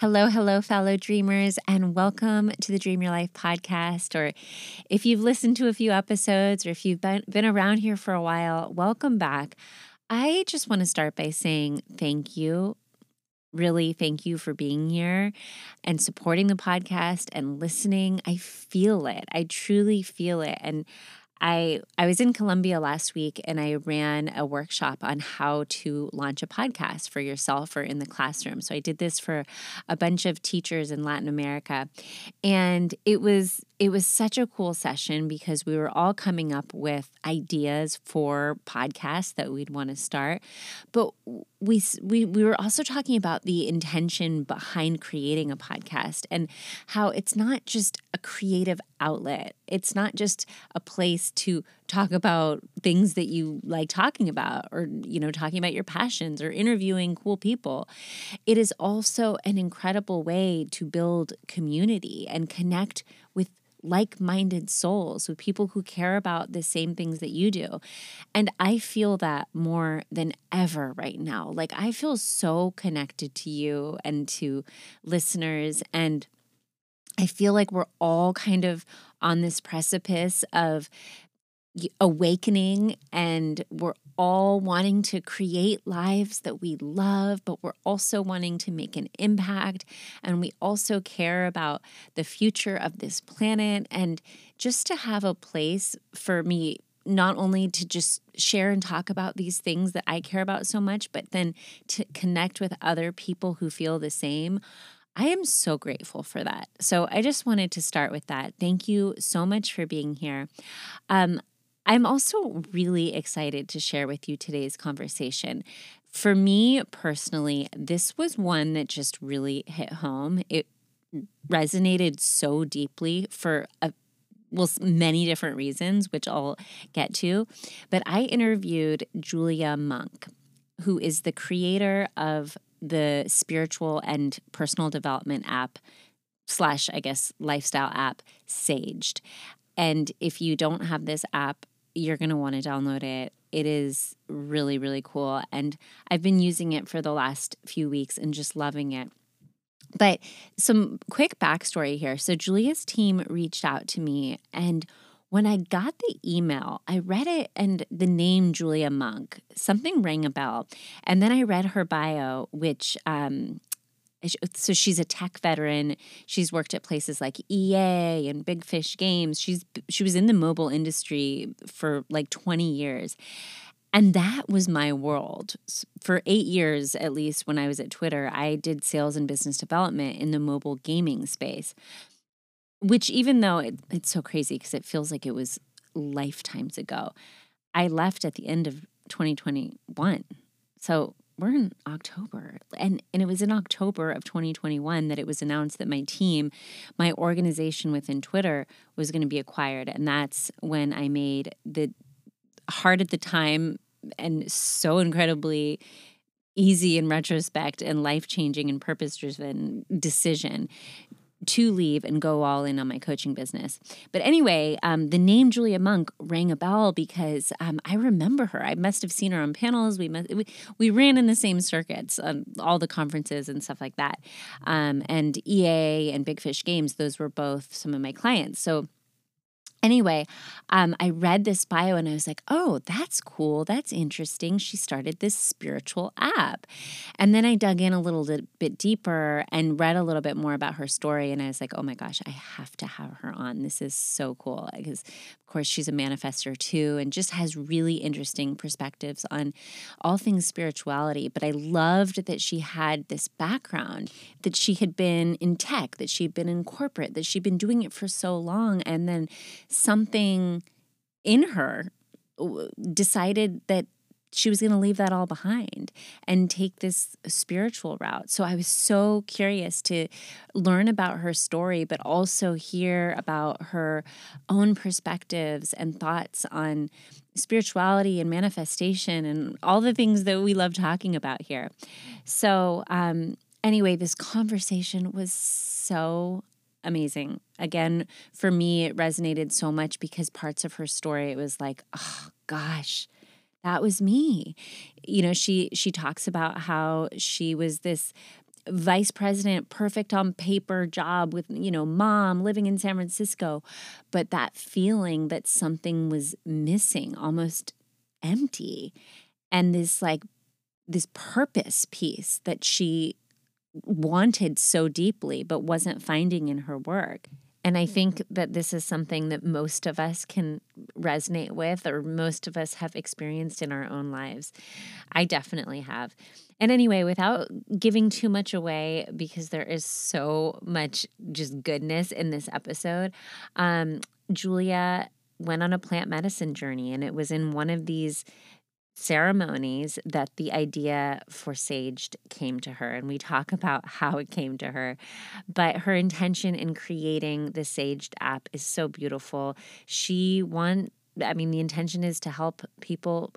Hello, hello, fellow dreamers, and welcome to the Dream Your Life podcast. Or if you've listened to a few episodes or if you've been, been around here for a while, welcome back. I just want to start by saying thank you. Really, thank you for being here and supporting the podcast and listening. I feel it. I truly feel it. And I I was in Colombia last week and I ran a workshop on how to launch a podcast for yourself or in the classroom. So I did this for a bunch of teachers in Latin America. And it was it was such a cool session because we were all coming up with ideas for podcasts that we'd want to start. But we we we were also talking about the intention behind creating a podcast and how it's not just a creative outlet. It's not just a place to talk about things that you like talking about or you know talking about your passions or interviewing cool people. It is also an incredible way to build community and connect like minded souls, with people who care about the same things that you do. And I feel that more than ever right now. Like, I feel so connected to you and to listeners. And I feel like we're all kind of on this precipice of awakening and we're all wanting to create lives that we love, but we're also wanting to make an impact. And we also care about the future of this planet and just to have a place for me. Not only to just share and talk about these things that I care about so much, but then to connect with other people who feel the same. I am so grateful for that. So I just wanted to start with that. Thank you so much for being here. Um, I'm also really excited to share with you today's conversation. For me personally, this was one that just really hit home. It resonated so deeply for a well, many different reasons, which I'll get to. But I interviewed Julia Munck, who is the creator of the spiritual and personal development app slash, I guess, lifestyle app, Saged. And if you don't have this app, you're going to want to download it. It is really, really cool. And I've been using it for the last few weeks and just loving it. But some quick backstory here. So, Julia's team reached out to me, and when I got the email, I read it and the name Julia Munck, something rang a bell. And then I read her bio, which um, so she's a tech veteran. She's worked at places like EA and Big Fish Games. She's she was in the mobile industry for like 20 years. And that was my world. For 8 years at least when I was at Twitter, I did sales and business development in the mobile gaming space. Which even though it, it's so crazy because it feels like it was lifetimes ago. I left at the end of 2021. So we're in October. And and it was in October of 2021 that it was announced that my team, my organization within Twitter was going to be acquired and that's when I made the hard at the time and so incredibly easy in retrospect and life-changing and purpose-driven decision to leave and go all in on my coaching business. But anyway, um, the name Julia Munck rang a bell because um, I remember her. I must have seen her on panels. We must, we, we ran in the same circuits, um, all the conferences and stuff like that. Um, and EA and Big Fish Games, those were both some of my clients. So Anyway, um, I read this bio and I was like, oh, that's cool. That's interesting. She started this spiritual app. And then I dug in a little bit deeper and read a little bit more about her story. And I was like, oh my gosh, I have to have her on. This is so cool. Because, of course, she's a manifester too, and just has really interesting perspectives on all things spirituality. But I loved that she had this background, that she had been in tech, that she'd been in corporate, that she'd been doing it for so long. And then something in her decided that she was going to leave that all behind and take this spiritual route. So I was so curious to learn about her story, but also hear about her own perspectives and thoughts on spirituality and manifestation and all the things that we love talking about here. So, um, anyway, this conversation was so amazing. Again, for me, it resonated so much because parts of her story, it was like, oh gosh that was me you know she she talks about how she was this vice president, perfect on paper job with, you know, mom living in San Francisco. But that feeling that something was missing, almost empty. And this like, this purpose piece that she wanted so deeply, but wasn't finding in her work. And I think that this is something that most of us can resonate with, or most of us have experienced in our own lives. I definitely have. And anyway, without giving too much away, because there is so much just goodness in this episode, um, Julia went on a plant medicine journey, and it was in one of these ceremonies that the idea for Saged came to her. And we talk about how it came to her. But her intention in creating the Saged app is so beautiful. She want I mean, the intention is to help people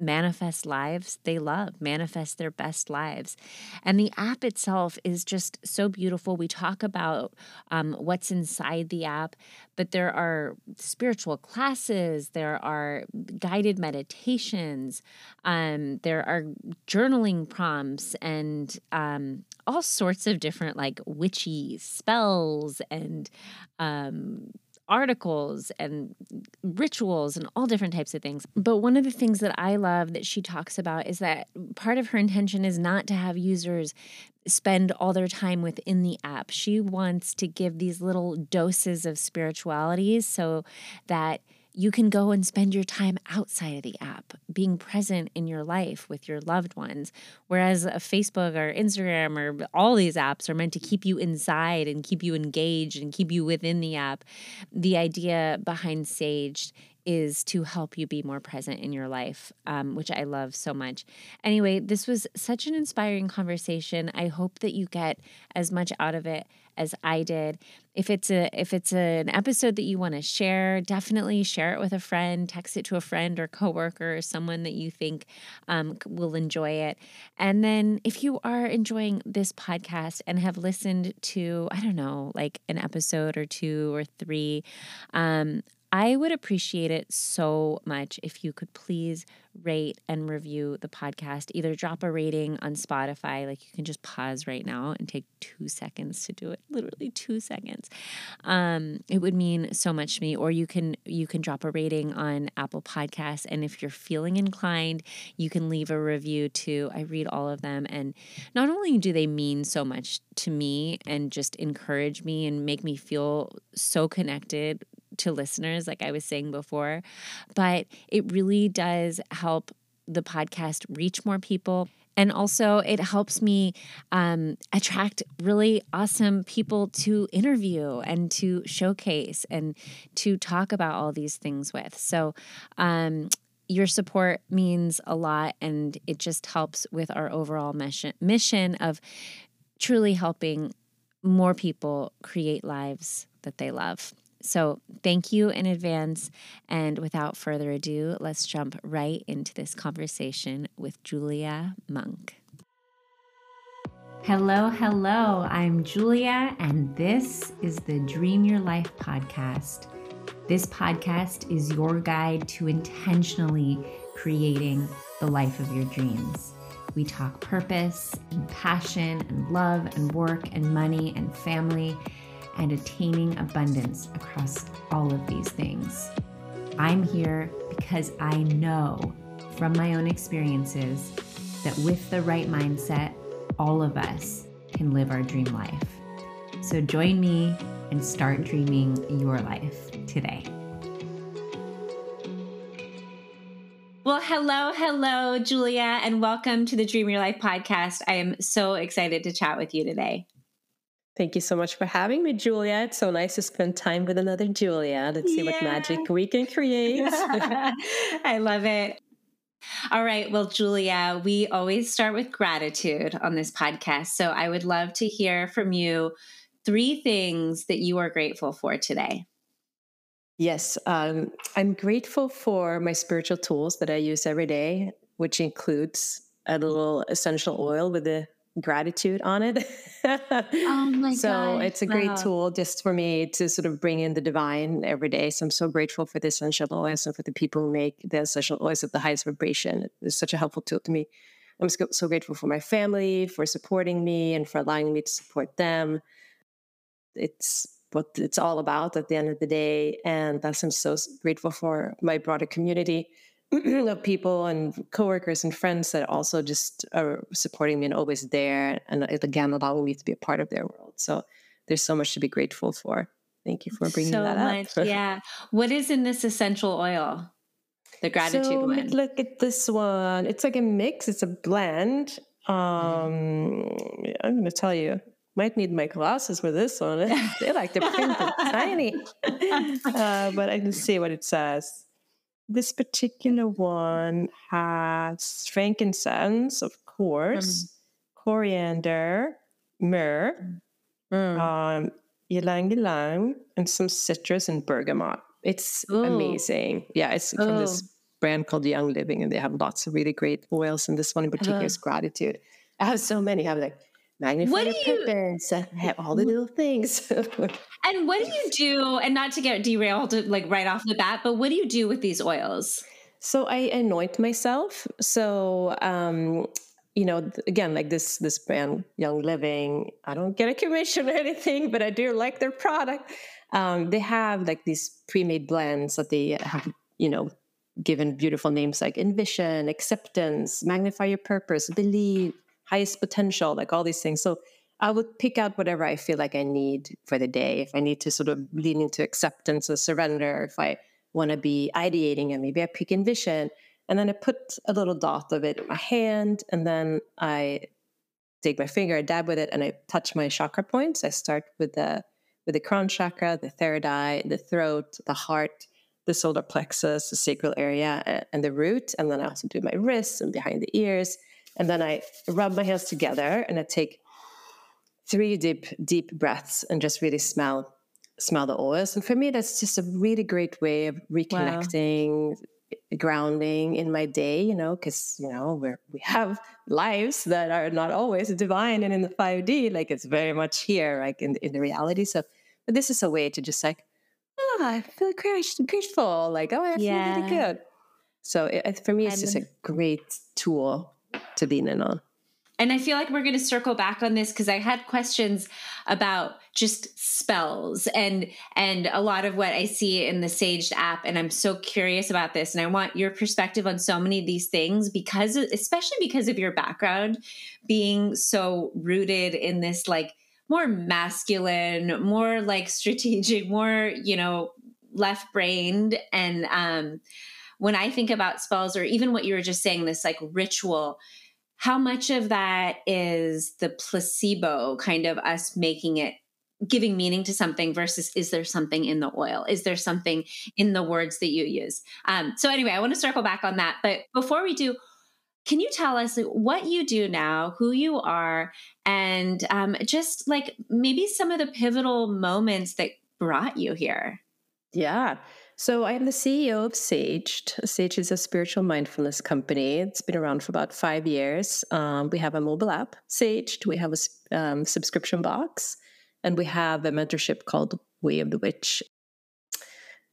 manifest lives they love, manifest their best lives. And the app itself is just so beautiful. We talk about um, what's inside the app, but there are spiritual classes, there are guided meditations, um, there are journaling prompts, and um, all sorts of different like witchy spells and um, articles and rituals and all different types of things. But one of the things that I love that she talks about is that part of her intention is not to have users spend all their time within the app. She wants to give these little doses of spirituality so that you can go and spend your time outside of the app, being present in your life with your loved ones. Whereas a Facebook or Instagram or all these apps are meant to keep you inside and keep you engaged and keep you within the app. The idea behind Saged is to help you be more present in your life, um, which I love so much. Anyway, this was such an inspiring conversation. I hope that you get as much out of it as I did. If it's a if it's a, an episode that you want to share, definitely share it with a friend, text it to a friend or coworker or someone that you think um, will enjoy it. And then if you are enjoying this podcast and have listened to I don't know like an episode or two or three, um, I would appreciate it so much if you could please rate and review the podcast. Either drop a rating on Spotify, like you can just pause right now and take two seconds to do it, literally two seconds. Um, it would mean so much to me. Or you can you can drop a rating on Apple Podcasts, and if you're feeling inclined, you can leave a review too. I read all of them, and not only do they mean so much to me and just encourage me and make me feel so connected to listeners, like I was saying before, but it really does help the podcast reach more people. And also, it helps me um, attract really awesome people to interview and to showcase and to talk about all these things with. So, um, your support means a lot, and it just helps with our overall mission, mission of truly helping more people create lives that they love. So, thank you in advance. And without further ado, let's jump right into this conversation with Julia Munck. Hello, hello. I'm Julia, and this is the Dream Your Life podcast. This podcast is your guide to intentionally creating the life of your dreams. We talk purpose and passion and love and work and money and family and attaining abundance across all of these things. I'm here because I know from my own experiences that with the right mindset, all of us can live our dream life. So join me and start dreaming your life today. Well, hello, hello, Julia, and welcome to the Dream Your Life podcast. I am so excited to chat with you today. Thank you so much for having me, Julia. It's so nice to spend time with another Julia. Let's see what magic we can create. I love it. All right. Well, Julia, we always start with gratitude on this podcast. So I would love to hear from you three things that you are grateful for today. Yes. Um, I'm grateful for my spiritual tools that I use every day, which includes a little essential oil with a gratitude on it. oh my so gosh. it's a great wow. tool just for me to sort of bring in the divine every day. So I'm so grateful for the essential oils and for the people who make the essential oils of the highest vibration. It's such a helpful tool to me. I'm so grateful for my family for supporting me and for allowing me to support them. It's what it's all about at the end of the day. And thus, I'm so grateful for my broader community of people and coworkers and friends that also just are supporting me and always there. And again, allowing me to be a part of their world. So there's so much to be grateful for. Thank you for bringing so that much, up. yeah. What is in this essential oil? The gratitude so, one. Look at this one. It's like a mix. It's a blend. Um, I'm going to tell you might need my glasses for this one. they like to print it tiny. Uh, but I can see what it says. This particular one has frankincense, of course, mm. coriander, myrrh, mm. um, ylang ylang, and some citrus and bergamot. It's Ooh. amazing. Yeah, it's from this brand called Young Living, and they have lots of really great oils. And this one in particular uh-huh. is gratitude. I have so many. I have like magnify what do you, purpose, have all the little things. and what do you do? And not to get derailed, like right off the bat, but what do you do with these oils? So I anoint myself. So um, you know, again, like this this brand, Young Living. I don't get a commission or anything, but I do like their product. Um, they have like these pre-made blends that they have, you know, given beautiful names like envision, acceptance, magnify your purpose, believe, highest potential, like all these things. So I would pick out whatever I feel like I need for the day. If I need to sort of lean into acceptance or surrender, if I want to be ideating and maybe I pick envision. And then I put a little dot of it in my hand and then I take my finger, I dab with it, and I touch my chakra points. I start with the with the crown chakra, the third eye, the throat, the heart, the solar plexus, the sacral area, and the root. And then I also do my wrists and behind the ears. And then I rub my hands together and I take three deep, deep breaths and just really smell smell the oils. And for me, that's just a really great way of reconnecting, wow. grounding in my day, you know, because, you know, we we have lives that are not always divine and in the 5D, like it's very much here, like in, in the reality. So, but this is a way to just like, oh, I feel grateful. Like, oh, I feel yeah. really good. So it, for me, it's just a great tool to in on. And I feel like we're going to circle back on this because I had questions about just spells and and a lot of what I see in the Saged app and I'm so curious about this and I want your perspective on so many of these things because especially because of your background being so rooted in this like more masculine, more like strategic, more, you know, left-brained and um when I think about spells or even what you were just saying, this like ritual, how much of that is the placebo kind of us making it giving meaning to something versus is there something in the oil? Is there something in the words that you use? Um, so anyway i want to circle back on that but before we do can you tell us what you do now who you are and um, just like maybe some of the pivotal moments that brought you here? Yeah so I am the CEO of Saged. Sage is a spiritual mindfulness company. It's been around for about five years. Um, we have a mobile app, Saged. We have a um, subscription box, and we have a mentorship called Way of the Witch.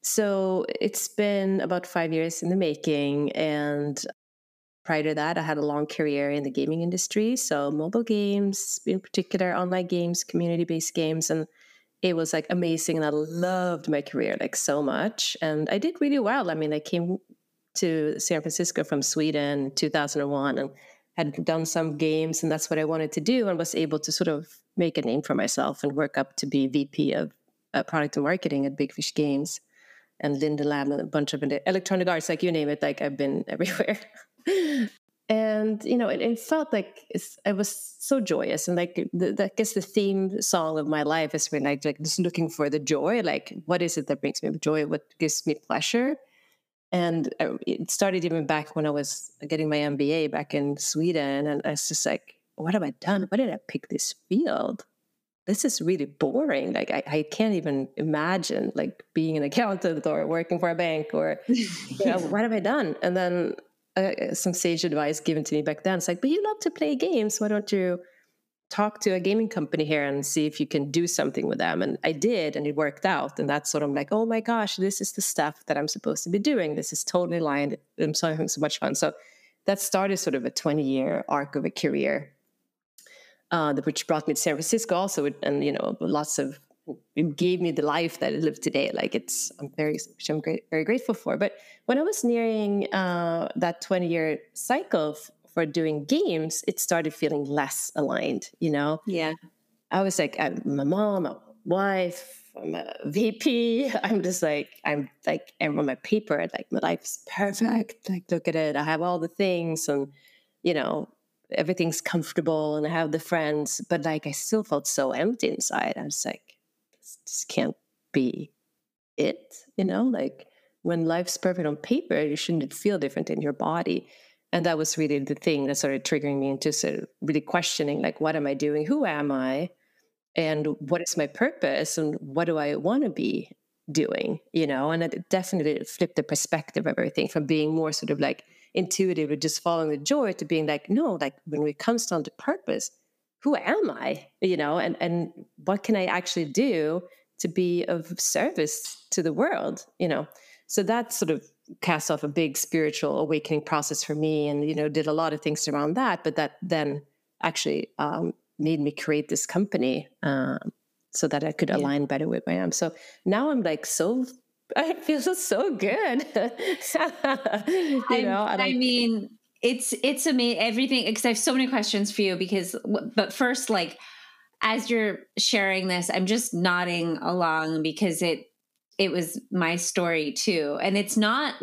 So it's been about five years in the making, and prior to that, I had a long career in the gaming industry. So mobile games, in particular, online games, community-based games, and it was like amazing and I loved my career like so much and I did really well. I mean, I came to San Francisco from Sweden in 2001 and had done some games and that's what I wanted to do and was able to sort of make a name for myself and work up to be VP of uh, product and marketing at Big Fish Games and Linden Lab and a bunch of electronic arts, like you name it, like I've been everywhere and you know it, it felt like it was so joyous. And like the, the, i guess the theme song of my life has been like, like just looking for the joy like what is it that brings me joy? What gives me pleasure? And uh, it started even back when i was getting my mba back in sweden. And i was just like what have i done? Why did i pick this field? This is really boring. Like i, I can't even imagine like being an accountant or working for a bank or you know what have i done? And then uh, some sage advice given to me back then. It's like, but you love to play games. Why don't you talk to a gaming company here and see if you can do something with them? And I did, and it worked out. And that's sort of like, oh my gosh, this is the stuff that I'm supposed to be doing. This is totally aligned. I'm so having so much fun. So that started sort of a 20 year arc of a career, uh, which brought me to San Francisco also, and you know, lots of gave me the life that I live today. Like it's, I'm very, which I'm great, very grateful for. But when I was nearing uh, that 20 year cycle f- for doing games, it started feeling less aligned. You know, yeah. I was like, I'm a mom, my wife, I'm a VP. I'm just like, I'm like, I'm on my paper, like my life's perfect. Like, look at it. I have all the things and, you know, everything's comfortable and I have the friends. But like, I still felt so empty inside. I was like, this can't be it, you know? Like, when life's perfect on paper, you shouldn't feel different in your body. And that was really the thing that started triggering me into sort of really questioning, like, what am I doing? Who am I? and what is my purpose and what do I want to be doing, you know? And it definitely flipped the perspective of everything from being more sort of like intuitive or just following the joy to being like, no, like when it comes down to purpose, who am I, you know, and, and what can I actually do to be of service to the world, you know? So that sort of cast off a big spiritual awakening process for me and, you know, did a lot of things around that, but that then actually um, made me create this company um, so that I could yeah. align better with my am. So now I'm like so I feel so good. you know, I, I mean, it's it's amazing everything because I have so many questions for you because but first like as you're sharing this, I'm just nodding along because it it was my story too. And it's not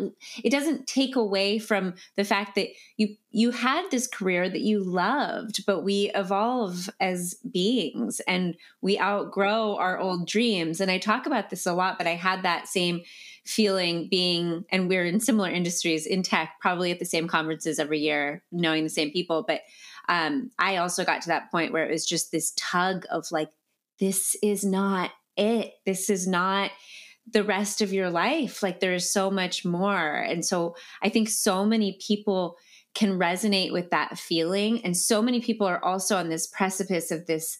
it doesn't take away from the fact that you you had this career that you loved but we evolve as beings and we outgrow our old dreams. And i talk about this a lot but i had that same feeling being and we're in similar industries in tech probably at the same conferences every year knowing the same people but um, i also got to that point where it was just this tug of like this is not it this is not the rest of your life. Like there's so much more. And so I think so many people can resonate with that feeling. And so many people are also on this precipice of this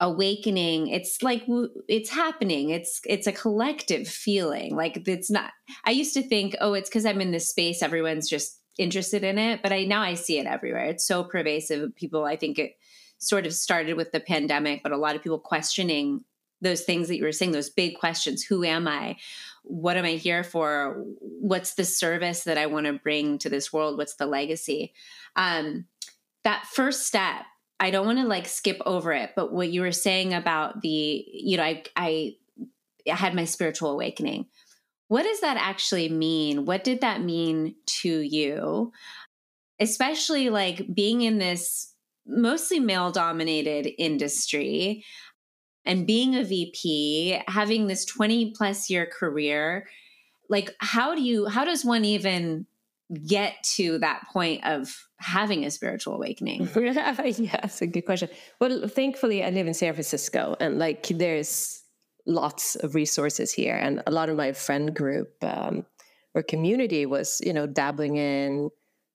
awakening it's like it's happening it's it's a collective feeling like it's not i used to think oh it's because i'm in this space everyone's just interested in it but i now i see it everywhere it's so pervasive people i think it sort of started with the pandemic but a lot of people questioning those things that you were saying, those big questions. Who am I? What am I here for? What's the service that I want to bring to this world? What's the legacy? Um, that first step, I don't want to like skip over it, but what you were saying about the, you know, I, I, I had my spiritual awakening. What does that actually mean? What did that mean to you? Especially like being in this mostly male dominated industry and being a VP, having this 20 plus year career, like how do you how does one even get to that point of having a spiritual awakening? yeah, that's a good question. Well, thankfully I live in San Francisco and like there's lots of resources here and a lot of my friend group um, or community was, you know, dabbling in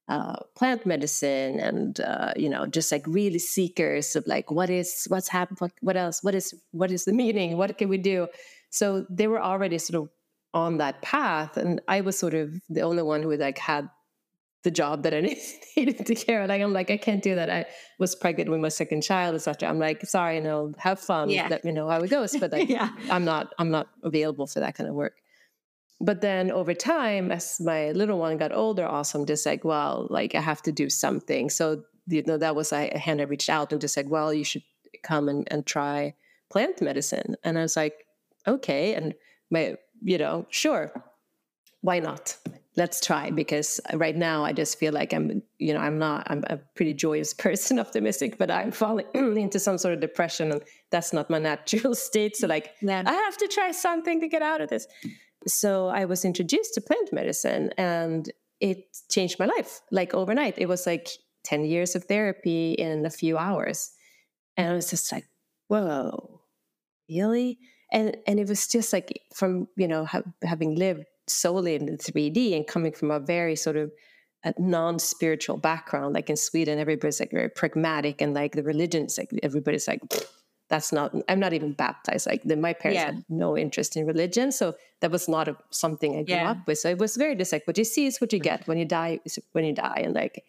uh, plant medicine and uh, you know just like really seekers of like what is what's happened what, what else what is what is the meaning what can we do so they were already sort of on that path and i was sort of the only one who like had the job that i needed to care like i'm like i can't do that. I was pregnant with my second child etc i'm like sorry you know have fun yeah. let me know how it goes but like yeah. i'm not i'm not available for that kind of work. But then over time as my little one got older also i'm just like well like i have to do something. So you know that was a hand i reached out and just said well you should come and, and try plant medicine. And i was like okay. And my you know sure why not let's try because right now i just feel like i'm you know i'm not i'm a pretty joyous person optimistic but i'm falling into some sort of depression and that's not my natural state so like yeah. i have to try something to get out of this so I was introduced to plant medicine and it changed my life like overnight. It was like 10 years of therapy in a few hours. And I was just like, whoa, really? And, and it was just like from, you know, ha- having lived solely in the 3D and coming from a very sort of a non-spiritual background like in sweden everybody's like very pragmatic and like the religions like everybody's like that's not i'm not even baptized like the, my parents yeah. had no interest in religion so that was not a, something i grew yeah. up with so it was very just like what you see is what you get mm-hmm. when you die is when you die and like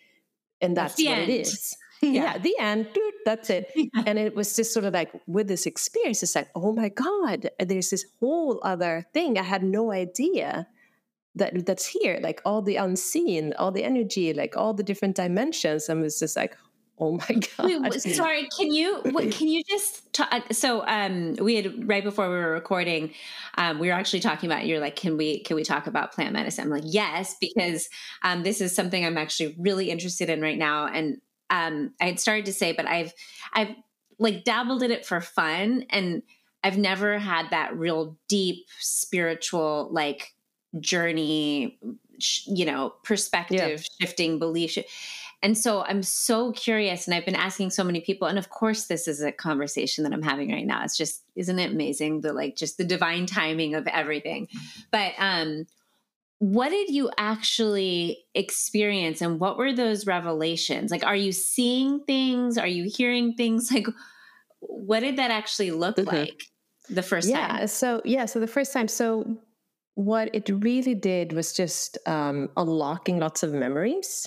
and that's, what end. it is yeah. yeah. the end that's it. Yeah. and it was just sort of like with this experience it's like oh my god there's this whole other thing i had no idea that that's here like all the unseen all the energy like all the different dimensions. And was just like oh my god. Wait, sorry can you can you just talk, uh, so um we had right before we were recording um we were actually talking about you're like can we can we talk about plant medicine? I'm like yes because um this is something i'm actually really interested in right now. And um i had started to say but i've i've like dabbled in it for fun and i've never had that real deep spiritual like journey you know perspective yeah. shifting belief and so i'm so curious and i've been asking so many people and of course this is a conversation that i'm having right now it's just isn't it amazing the like just the divine timing of everything but um what did you actually experience and what were those revelations like are you seeing things are you hearing things like what did that actually look mm-hmm. like the first yeah, time yeah so yeah so the first time so what it really did was just um, unlocking lots of memories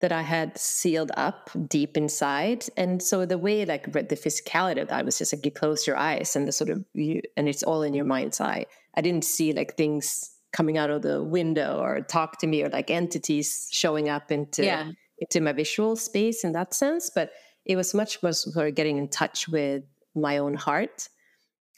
that I had sealed up deep inside. And so the way, like the physicality of that was just like you close your eyes and the sort of you, and it's all in your mind's eye. I didn't see like things coming out of the window or talk to me or like entities showing up into yeah. into my visual space in that sense. But it was much more sort of getting in touch with my own heart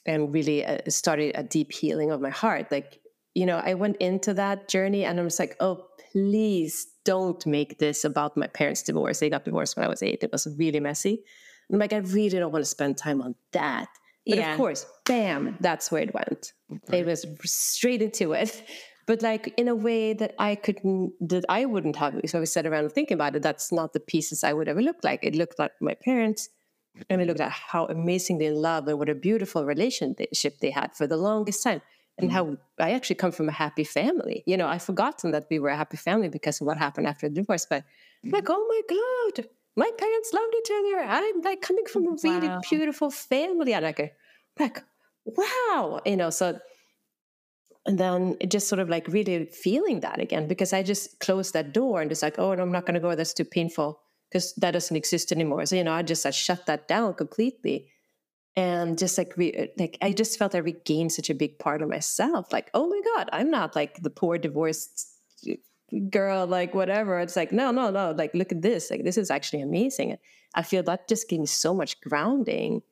and really uh, started a deep healing of my heart. Like, you know, I went into that journey and I was like, oh, please don't make this about my parents' divorce. They got divorced when I was eight. It was really messy. I'm like, I really don't want to spend time on that. But yeah. of course, bam, that's where it went. Right. It was straight into it. But like in a way that I couldn't, that I wouldn't have. So I sat around thinking about it. That's not the pieces I would ever look like. It looked like my parents and we looked at how amazingly in love and what a beautiful relationship they had for the longest time. And how mm-hmm. I actually come from a happy family. You know, I've forgotten that we were a happy family because of what happened after the divorce. But mm-hmm. like, oh my God, my parents loved each other. I'm like coming from a really wow. beautiful family. And like, like, wow, you know, so and then just sort of like really feeling that again because I just closed that door and just like, oh, no, I'm not going to go. That's too painful because that doesn't exist anymore. So you know, I just I shut that down completely, and just like re- uh, like I just felt I regained such a big part of myself. Like, oh my god, I'm not like the poor divorced girl, like whatever. It's like no, no, no. Like look at this. Like this is actually amazing. I feel that just gave me so much grounding.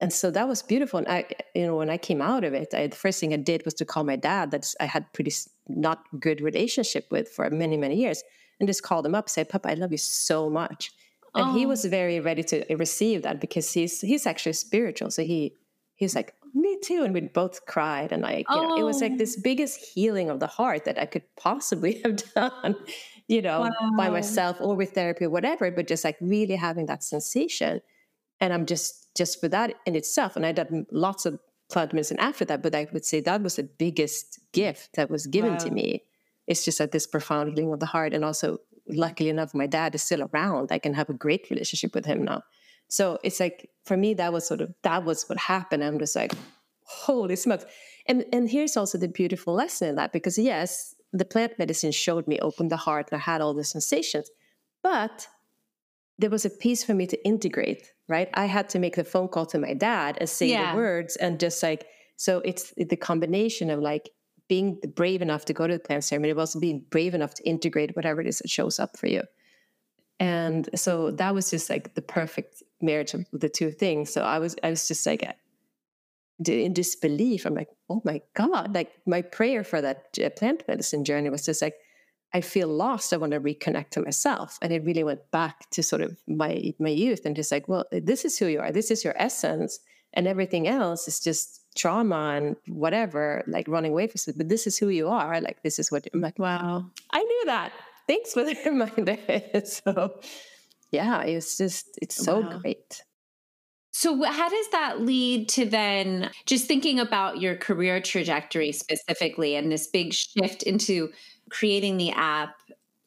And so that was beautiful. And I, you know, when I came out of it, I, the first thing I did was to call my dad that I had pretty not good relationship with for many, many years and just called him up, say, Papa, I love you so much. And oh. he was very ready to receive that because he's he's actually spiritual. So he he's like, me too. And we both cried. And like, you oh. know, it was like oh. this oh. biggest healing of the heart that I could possibly have done, you know, wow. by myself or with therapy or whatever, but just like really having that sensation. And I'm just just for that in itself. And I did lots of plant medicine after that, but I would say that was the biggest gift that was given wow. to me it's just at this profound healing of the heart. And also, luckily enough, my dad is still around. I can have a great relationship with him now. So it's like for me, that was sort of that was what happened. I'm just like, holy smokes. And and here's also the beautiful lesson in that because yes, the plant medicine showed me, opened the heart, and I had all the sensations. But there was a piece for me to integrate, right? I had to make the phone call to my dad and say yeah. the words and just like so it's the combination of like being brave enough to go to the plant ceremony, but also being brave enough to integrate whatever it is that shows up for you. And so that was just like the perfect marriage of the two things. So I was, I was just like in disbelief. I'm like, oh my God! Like my prayer for that uh, plant medicine journey was just like, I feel lost. I want to reconnect to myself, and it really went back to sort of my my youth and just like, well, this is who you are. This is your essence, and everything else is just trauma and whatever, like running away from it. But this is who you are. Like this is what I'm like. Wow, I knew that. Thanks for the reminder. so, yeah, it's just it's so wow. great. So, how does that lead to then just thinking about your career trajectory specifically and this big shift into creating the app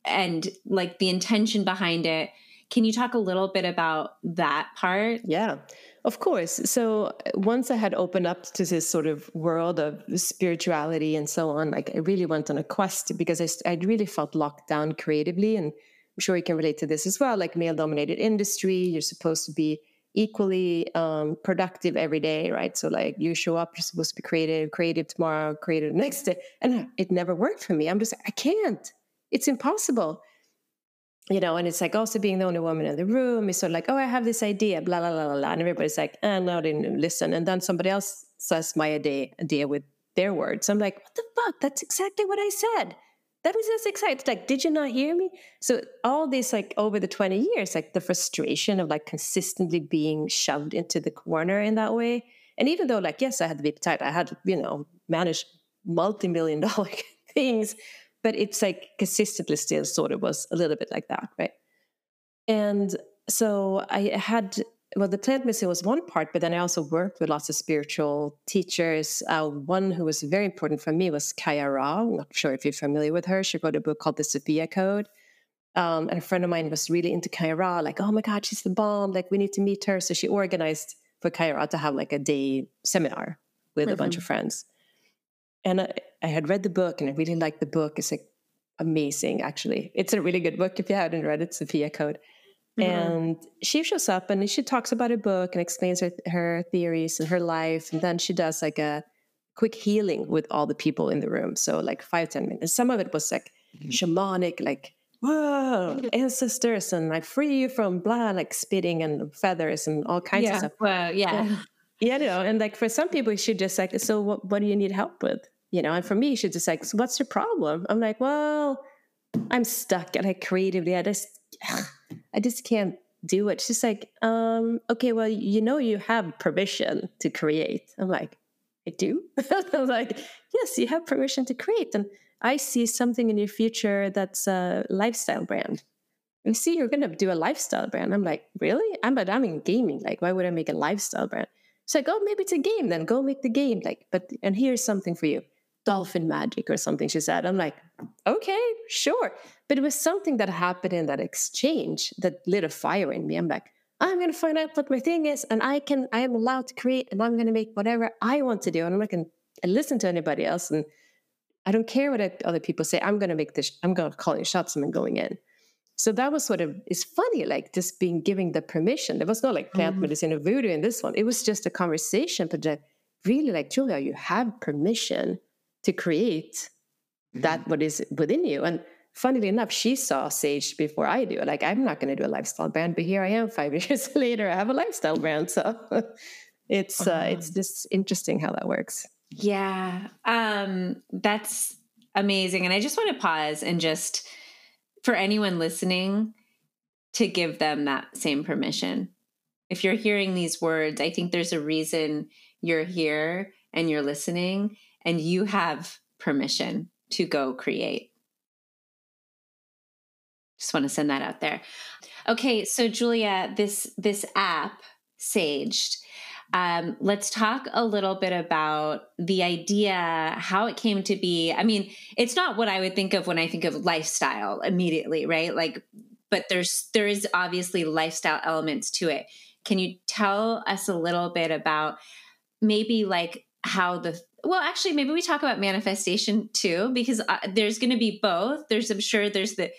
and like the intention behind it? Can you talk a little bit about that part? Yeah. of course. So uh, once I had opened up to this sort of world of spirituality and so on, like I really went on a quest because I, I really felt locked down creatively. And I'm sure you can relate to this as well. Like male dominated industry, you're supposed to be equally um, productive every day, right? So like you show up, you're supposed to be creative, creative tomorrow, creative next day. And it never worked for me. I'm just, I can't. It's impossible you know, and it's like also being the only woman in the room is sort of like, oh, I have this idea, blah, blah, blah, blah, blah. And everybody's like, eh, no, I didn't listen. And then somebody else says my idea, idea with their words. I'm like, what the fuck? That's exactly what I said. That was just excited. Like, did you not hear me? So all this, like over the 20 years, like the frustration of like consistently being shoved into the corner in that way. And even though, like, yes, I had to be tight, I had you know, manage multi-million dollar things but it's like consistently still sort of was a little bit like that, right? And so I had well, the plant medicine was one part, but then I also worked with lots of spiritual teachers. Uh, one who was very important for me was Kaia Ra. I'm not sure if you're familiar with her. She wrote a book called The Sophia Code. Um, and a friend of mine was really into Kaia Ra, like, oh my God, she's the bomb. Like, we need to meet her. So she organized for Kaia Ra to have like a day seminar with mm-hmm. a bunch of friends. And I, I, had read the book and I really liked the book. It's like amazing, actually. It's a really good book if you haven't read it, Sophia Code. Mm-hmm. And she shows up and she talks about a book and explains her, her theories and her life. And then she does like a quick healing with all the people in the room. So like five ten minutes. Some of it was like mm-hmm. shamanic, like, whoa, ancestors, and I free you from blah, like spitting and feathers and all kinds yeah. of stuff. Well, yeah. yeah. Yeah, you know, and like for some people, she just like, so what, what do you need help with? You know, and for me, she's just like, so what's your problem? I'm like, well, I'm stuck and I creatively, I just, I just can't do it. She's like, um, okay, well, you know, you have permission to create. I'm like, I do. I'm like, yes, you have permission to create. And I see something in your future that's a lifestyle brand. You see, you're to do a lifestyle brand. I'm like, really? I'm, but I'm in gaming. Like, why would I make a lifestyle brand? It's like, oh, maybe it's a game then. Go make the game. Like, but and here's something for you. Dolphin magic or something, she said. I'm like, okay, sure. But it was something that happened in that exchange that lit a fire in me. I'm like, I'm gonna find out what my thing is, and I can I am allowed to create and I'm gonna make whatever I want to do. And I'm not gonna listen to anybody else. And I don't care what other people say. I'm gonna make this, I'm gonna call in shots and I'm going in. So that was sort of it's funny, like just being giving the permission. There was no like plant mm-hmm. medicine or voodoo in this one. It was just a conversation, but that really like Julia, you have permission to create mm-hmm. that what is within you. And funnily enough, she saw Sage before I do. Like I'm not going to do a lifestyle brand, but here I am five years later. I have a lifestyle brand. So it's uh, it's uh-huh. just interesting how that works. Yeah, um, that's amazing. And I just want to pause and just for anyone listening to give them that same permission. If you're hearing these words, I think there's a reason you're here and you're listening and you have permission to go create. Just want to send that out there. Okay, so Julia, this this app Saged um, let's talk a little bit about the idea, how it came to be. I mean, it's not what I would think of when I think of lifestyle immediately, right? Like, but there's there is obviously lifestyle elements to it. Can you tell us a little bit about maybe like how the well actually maybe we talk about manifestation too because uh, there's going to be both there's i'm sure there's the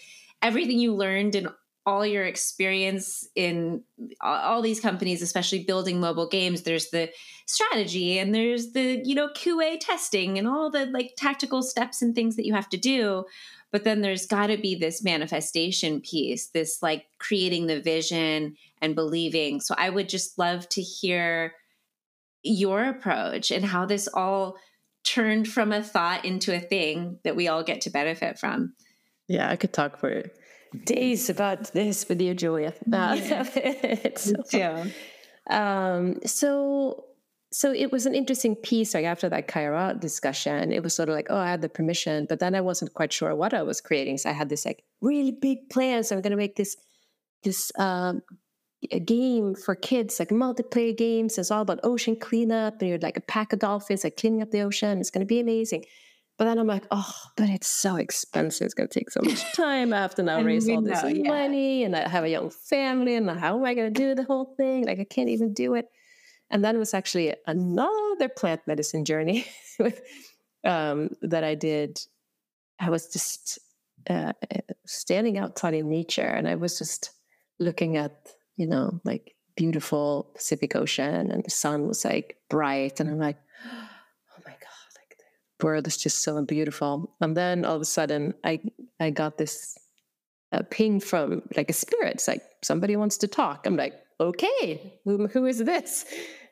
everything you learned and all your experience in all these companies especially building mobile games there's the strategy and there's the you know qa testing and all the like tactical steps and things that you have to do. But then there's got to be this manifestation piece this like creating the vision and believing. So i would just love to hear your approach and how this all turned from a thought into a thing that we all get to benefit from yeah i could talk for days about this with you, Julia. Uh, so, yeah. Um, so, so it was an interesting piece. Like after that Kaia Ra discussion, it was sort of like, oh, I had the permission, but then I wasn't quite sure what I was creating. So I had this like really big plans. I'm going to make this this um, a game for kids, like multiplayer games. It's all about ocean cleanup, and you're like a pack of dolphins, like cleaning up the ocean. It's going to be amazing. But then I'm like, oh, but it's so expensive. It's going to take so much time. I have to now raise all this know, money, and I have a young family, and how am I going to do the whole thing? Like, I can't even do it. And then it was actually another plant medicine journey um, that I did. I was just uh, standing outside in nature and I was just looking at, you know, like beautiful Pacific Ocean and the sun was like bright. And I'm like, oh my God, like the world is just so beautiful. And then all of a sudden I, I got this uh, ping from like a spirit. It's like somebody wants to talk. I'm like, okay, who, who is this?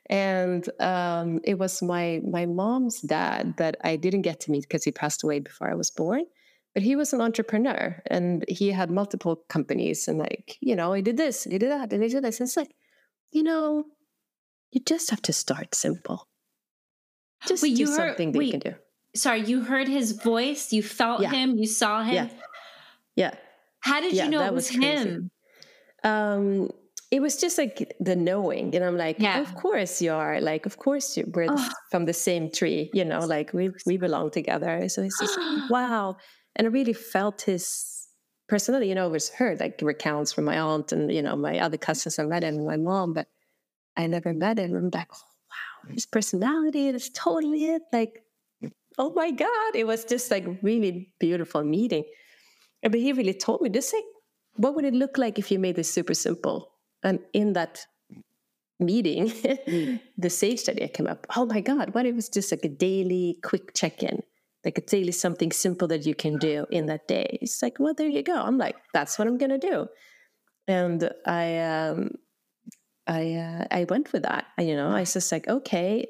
And um, it was my my mom's dad that I didn't get to meet because he passed away before I was born. But he was an entrepreneur and he had multiple companies and like, you know, he did this, he did that, and he did this. And it's like, you know, you just have to start simple. Just wait, do something that wait, you can do. Sorry, you heard his voice, you felt yeah. him, you saw him. Yeah. Yeah. How did yeah, you know it was, was him? Um, it was just like the knowing and i'm like yeah. of course you are like of course you, we're oh. from the same tree you know like we we belong together so it's just wow and i really felt his personality you know it was heard like recounts from my aunt and you know my other cousins i met him and my mom but i never met him i'm like oh wow his personality is totally it like oh my god it was just like really beautiful meeting but he really told me just like what would it look like if you made this super simple and in that meeting, mm. the sage study came up. Oh my God, what if it was just like a daily quick check in? Like a daily something simple that you can do in that day. It's like, well, there you go. I'm like, that's what I'm gonna do. And I um I uh, I went with that. You know, I was just like, okay,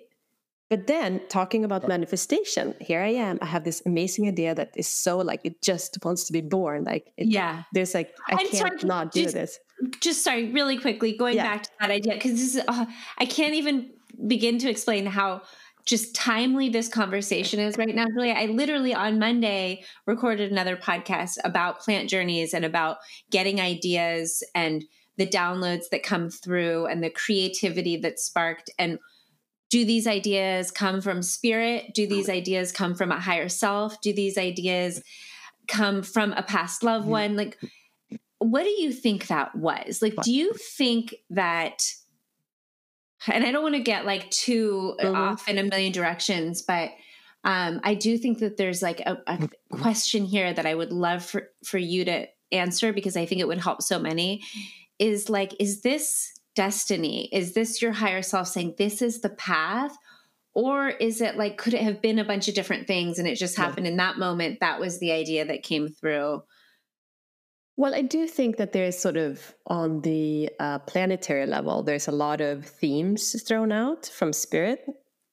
but then talking about manifestation, here I am. I have this amazing idea that is so like it just wants to be born. Like it, yeah, there's like I I'm can't sorry, not do just, this. Just sorry, really quickly going yeah. back to that idea because this is uh, I can't even begin to explain how just timely this conversation is right now, Julia. I literally on Monday recorded another podcast about plant journeys and about getting ideas and the downloads that come through and the creativity that's sparked and do these ideas come from spirit? Do these ideas come from a higher self? Do these ideas come from a past loved mm-hmm. one? Like, what do you think that was? Like, do you think that? And I don't want to get like too mm-hmm. off in a million directions, but um, I do think that there's like a, a mm-hmm. question here that I would love for for you to answer because I think it would help so many. Is like, is this destiny? Is this your higher self saying, this is the path? Or is it like, could it have been a bunch of different things and it just happened yeah. in that moment? That was the idea that came through. Well, I do think that there's sort of on the uh, planetary level, there's a lot of themes thrown out from spirit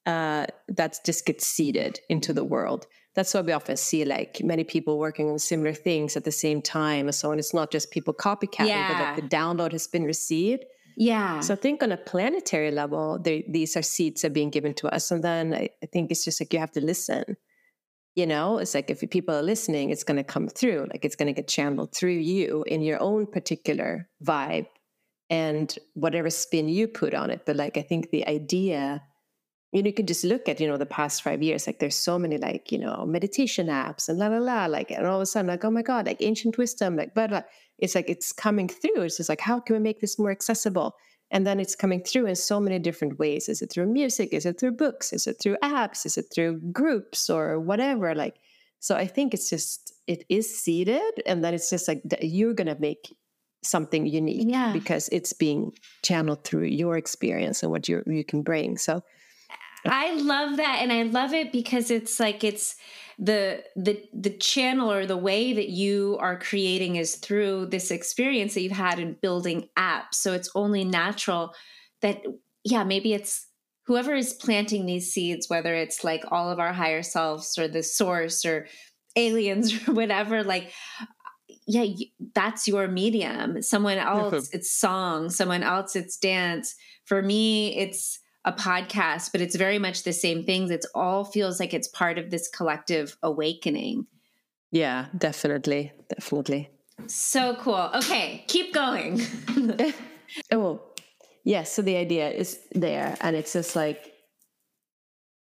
uh, that just get seeded into the world. That's why we often see like many people working on similar things at the same time and so on. It's not just people copycatting, yeah. but like the download has been received. Yeah. So I think on a planetary level, these are seeds that are being given to us. And then I, I think it's just like you have to listen. You know, it's like if people are listening, it's going to come through, like it's going to get channeled through you in your own particular vibe and whatever spin you put on it. But like, I think the idea, you know, you can just look at, you know, the past five years, like there's so many like, you know, meditation apps and la la la, like, and all of a sudden, like, oh my God, like ancient wisdom, like, but it's like it's coming through. It's just like, how can we make this more accessible? And then it's coming through in so many different ways. Is it through music? Is it through books? Is it through apps? Is it through groups or whatever? Like, so I think it's just, it is seeded. And then it's just like you're going to make something unique yeah. because it's being channeled through your experience and what you you can bring. So I love that. And I love it because it's like, it's, the the the channel or the way that you are creating is through this experience that you've had in building apps. So it's only natural that yeah maybe it's whoever is planting these seeds whether it's like all of our higher selves or the source or aliens or whatever like yeah that's your medium. Someone else it's song. Someone else it's dance. For me it's a podcast, but it's very much the same things. It's all feels like it's part of this collective awakening. Yeah, definitely. Definitely. So cool. Okay, keep going. oh, yes. Yeah, so the idea is there, and it's just like,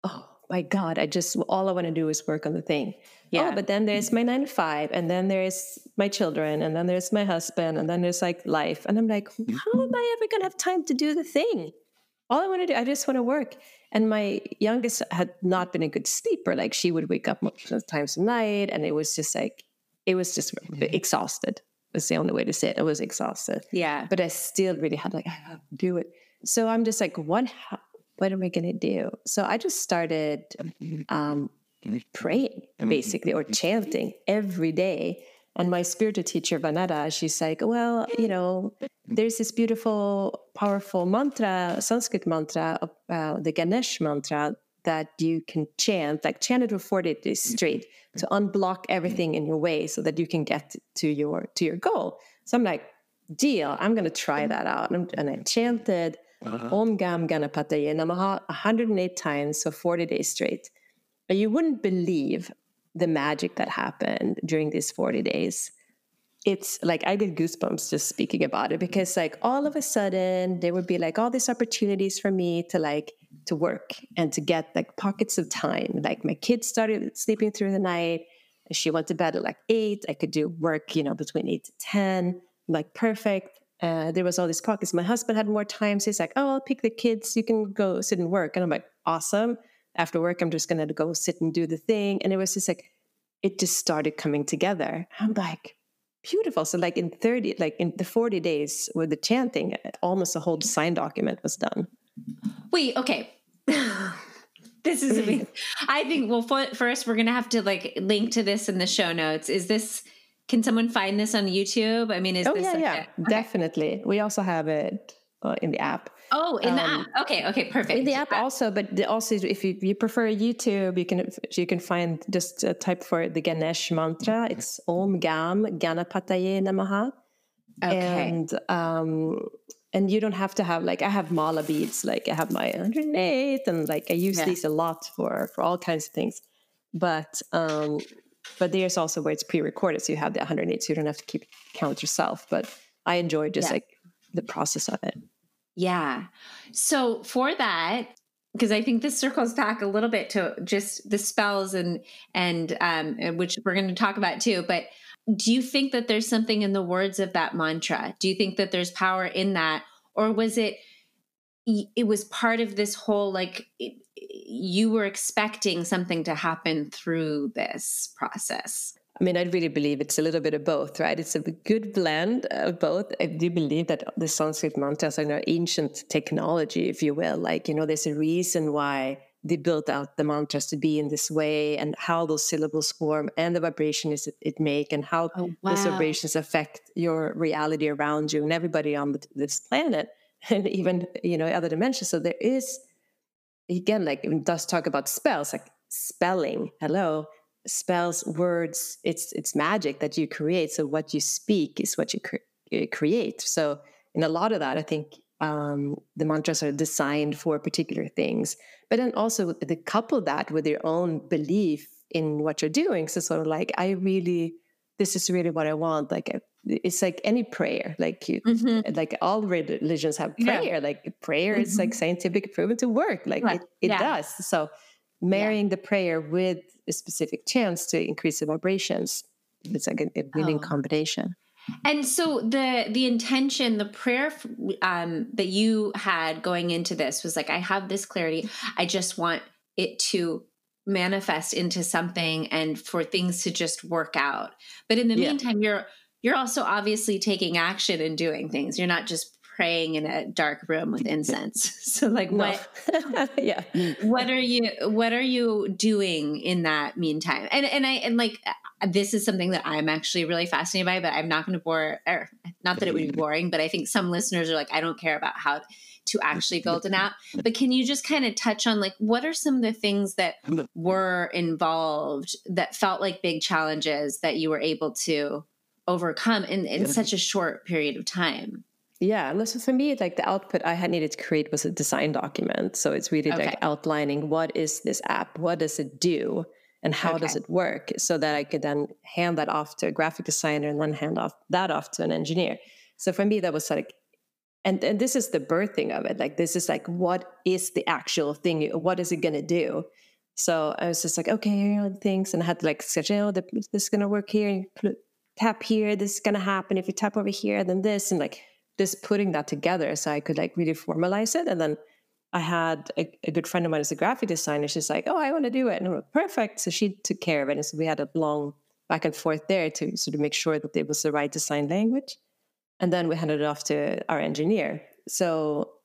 oh my God, I just, all I want to do is work on the thing. Oh, yeah. Oh, but then there's my nine to five, and then there's my children, and then there's my husband, and then there's like life. And I'm like, mm-hmm. how am I ever going to have time to do the thing? All I want to do, I just want to work. And my youngest had not been a good sleeper. Like she would wake up multiple times a night, and it was just like it was just mm-hmm. exhausted. Was the only way to say it. I was exhausted. Yeah. But I still really had like I have to do it. So I'm just like, what? What am I gonna do? So I just started um, praying, basically, or chanting every day and my spiritual teacher, Vanetta, she's like, well, you know, there's this beautiful, powerful mantra, Sanskrit mantra, uh, the Ganesh mantra that you can chant, like chant it for 40 days straight to unblock everything in your way so that you can get to your to your goal. So I'm like, deal, I'm gonna try that out. And, and I chanted uh-huh. Om Gam Ganapataye Namaha 108 times for 40 days straight. And you wouldn't believe the magic that happened during these 40 days it's like I get goosebumps just speaking about it because like all of a sudden there would be like all these opportunities for me to like to work and to get like pockets of time. Like my kids started sleeping through the night. She went to bed at like eight. I could do work, you know, between eight to ten, like perfect. Uh, there was all these pockets. My husband had more time, so he's like, "Oh, I'll pick the kids. You can go sit and work." And I'm like, "Awesome." After work, I'm just going to go sit and do the thing. And it was just like, it just started coming together. I'm like, beautiful. So, like in 30, like in the 40 days with the chanting, uh, almost a whole design document was done. Wait, okay. this is amazing. I think, well, first, we're going to have to like link to this in the show notes. Is this, can someone find this on YouTube? I mean, is oh, this yeah, like yeah, a, okay. definitely. We also have it uh, in the app. Oh, in um, the app. Okay, okay, perfect. In the app also, but also if you, you prefer YouTube, you can you can find just a type for the Ganesh mantra. It's Om Gam Ganapataye Namaha. Okay. And um and you don't have to have like I have mala beads, like I have my 108 and like I use yeah. these a lot for for all kinds of things. But um but there's also where it's pre-recorded, so you have the 108, so you don't have to keep count yourself. But I enjoy just yeah. like the process of it. Yeah. So for that, because I think this circles back a little bit to just the spells and and um, which we're going to talk about too. But do you think that there's something in the words of that mantra? Do you think that there's power in that, or was it? It was part of this whole like it, you were expecting something to happen through this process. I mean, I really believe it's a little bit of both, right? It's a good blend of both. I do believe that the Sanskrit mantras are an ancient technology, if you will. Like, you know, there's a reason why they built out the mantras to be in this way and how those syllables form and the vibrations it make and how oh, wow. those vibrations affect your reality around you and everybody on this planet and even, you know, other dimensions. So there is, again, like, it does talk about spells, like spelling. Hello spells, words, it's it's magic that you create. So what you speak is what you cre- create. So in a lot of that, I think um, the mantras are designed for particular things, but then also the couple that with your own belief in what you're doing. So sort of like, I really, this is really what I want. Like it's like any prayer, like you, mm-hmm. like all religions have prayer. Yeah. Like prayer mm-hmm. is like scientific proven to work. Like it, it yeah. does. So marrying the prayer with a specific chance to increase the vibrations. It's like a, a winning oh. combination. And so the the intention the prayer um, that you had going into this was like i have this clarity. I just want it to manifest into something and for things to just work out. But in the yeah. meantime you're you're also obviously taking action and doing things. You're not just praying in a dark room with incense. So like no. what yeah. What are you what are you doing in that meantime? And and I and like this is something that I'm actually really fascinated by, but I'm not going to bore or not that it would be boring, but I think some listeners are like I don't care about how to actually build an app. But can you just kind of touch on like what are some of the things that were involved that felt like big challenges that you were able to overcome in, in such a short period of time? Yeah, and so for me, like the output I had needed to create was a design document. So it's really okay. like outlining what is this app, what does it do, and how okay. does it work, so that I could then hand that off to a graphic designer and then hand off that off to an engineer. So for me, that was like, and and this is the birthing of it. Like this is like, what is the actual thing? What is it gonna do? So I was just like, okay, here are the things, and I had to like sketch, oh, this is gonna work here. Tap here, this is gonna happen. If you tap over here, then this, and like just putting that together so I could like really formalize it and then I had a, a, good friend of mine who's a graphic designer. She's like, "Oh, I want to do it," and I'm like, "Perfect." So she took care of it, and so we had a long back and forth there to sort of make sure that it was the right design language, and then we handed it off to our engineer. So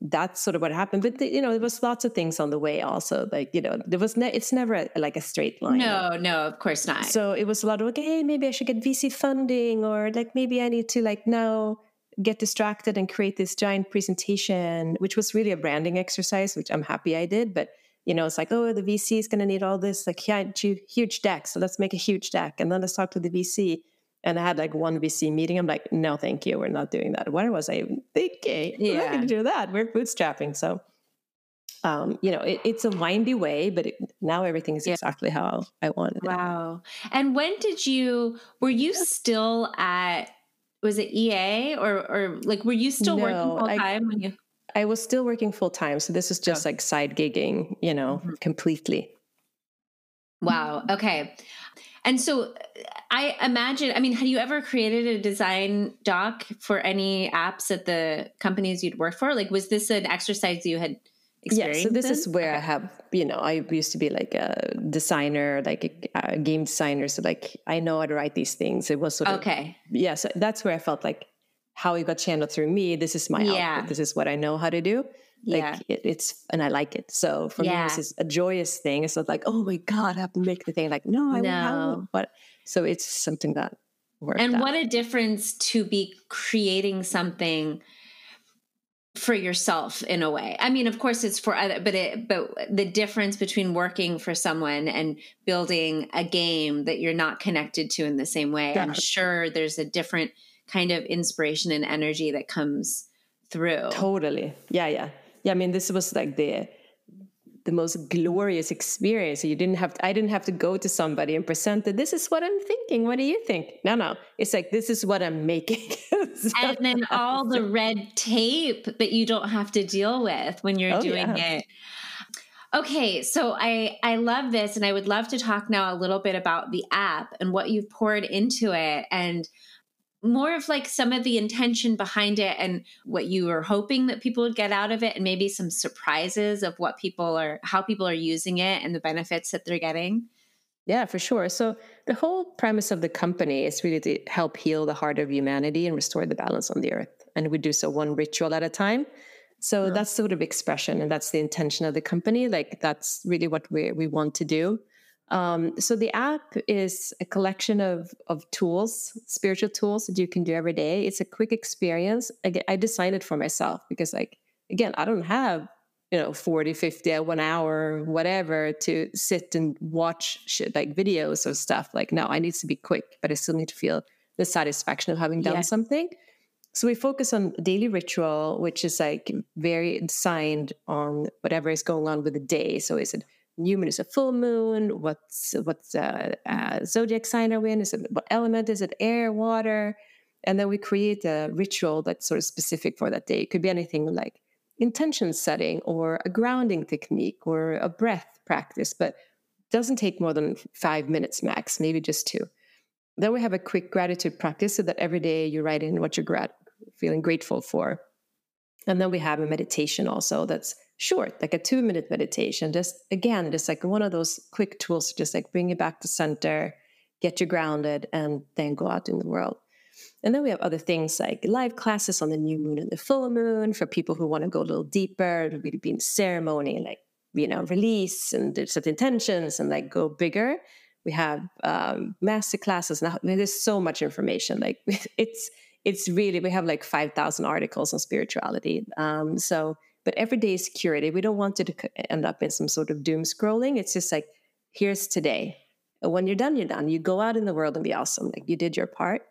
that's sort of what happened. But the, you know, there was lots of things on the way. Also, like you know, there was ne- it's never a, like a straight line. No, no, of course not. So it was a lot of okay, hey, maybe I should get VC funding, or like maybe I need to like now get distracted and create this giant presentation, which was really a branding exercise, which I'm happy I did. But you know, it's like, oh, the VC is going to need all this like huge, huge deck, so let's make a huge deck, and then let's talk to the VC and I had like one VC meeting. I'm like, no, thank you. We're not doing that. What was I even thinking? Yeah. We're not going to do that. We're bootstrapping. So, um, you know, it, it's a windy way, but it, now everything is yeah. exactly how I wanted wow. it. Wow. And when did you, were you still at, was it EA or, or like, were you still no, working full time when you? I was still working full time. So this is just oh. like side gigging, you know, mm-hmm. completely. Wow. Okay. And so I imagine, I mean, had you ever created a design doc for any apps at the companies you'd worked for? Like, was this an exercise you had experienced? Yeah, so this is where okay. I have, you know, I used to be like a designer, like a, a, game designer. So, like, I know how to write these things. It was sort of, okay. Yeah, so that's where I felt like how it got channeled through me. This is my yeah. output. This is what I know how to do like yeah. it, it's and i like it so for yeah. me this is a joyous thing it's not like oh my god i have to make the thing like no i no. but so it's something that works and out. what a difference to be creating something for yourself in a way. I mean of course it's for other but it but the difference between working for someone and building a game that you're not connected to in the same way i'm sure there's a different kind of inspiration and energy that comes through. Totally. Yeah yeah. Yeah, I mean, this was like the the most glorious experience. You didn't have to, I didn't have to go to somebody and present it. This is what I'm thinking. What do you think? No, no. It's like this is what I'm making. so, and then all the red tape that you don't have to deal with when you're oh, doing yeah. it. Okay, so I I love this and I would love to talk now a little bit about the app and what you've poured into it and more of like some of the intention behind it and what you were hoping that people would get out of it and maybe some surprises of what people are how people are using it and the benefits that they're getting? Yeah for sure. So the whole premise of the company is really to help heal the heart of humanity and restore the balance on the earth. And we do so one ritual at a time. So that's sort of expression and that's the intention of the company. Like that's really what we, we want to do um, so the app is a collection of of tools, spiritual tools that you can do every day. It's a quick experience. Again, I designed it for myself because, like, again, I don't have you know 40 50 uh, one hour whatever to sit and watch shit, like videos or stuff like no i need to be quick but i still need to feel the satisfaction of having done yeah. something so we focus on daily ritual which is like very designed on whatever is going on with the day so is it new moon is a full moon. What's what's uh, uh, zodiac sign are we in? Is it what element? Is it air water? And then we create a ritual that's sort of specific for that day. It could be anything like intention setting or a grounding technique or a breath practice but doesn't take more than five minutes max maybe just two. Then we have a quick gratitude practice so that every day you write in what you're grat- feeling grateful for. And then we have a meditation also that's short, like a two minute meditation. Just again, just like one of those quick tools to just like bring you back to center, get you grounded, and then go out in the world. And then we have other things like live classes on the new moon and the full moon for people who want to go a little deeper, to really be in ceremony, like, you know, release and set intentions and like go bigger. We have um, master classes. Now, there's so much information. Like, it's, it's really, we have like 5,000 articles on spirituality. Um, so but every day is curated. We don't want it to end up in some sort of doom scrolling. It's just like, here's today. And when you're done, you're done. You go out in the world and be awesome. Like you did your part.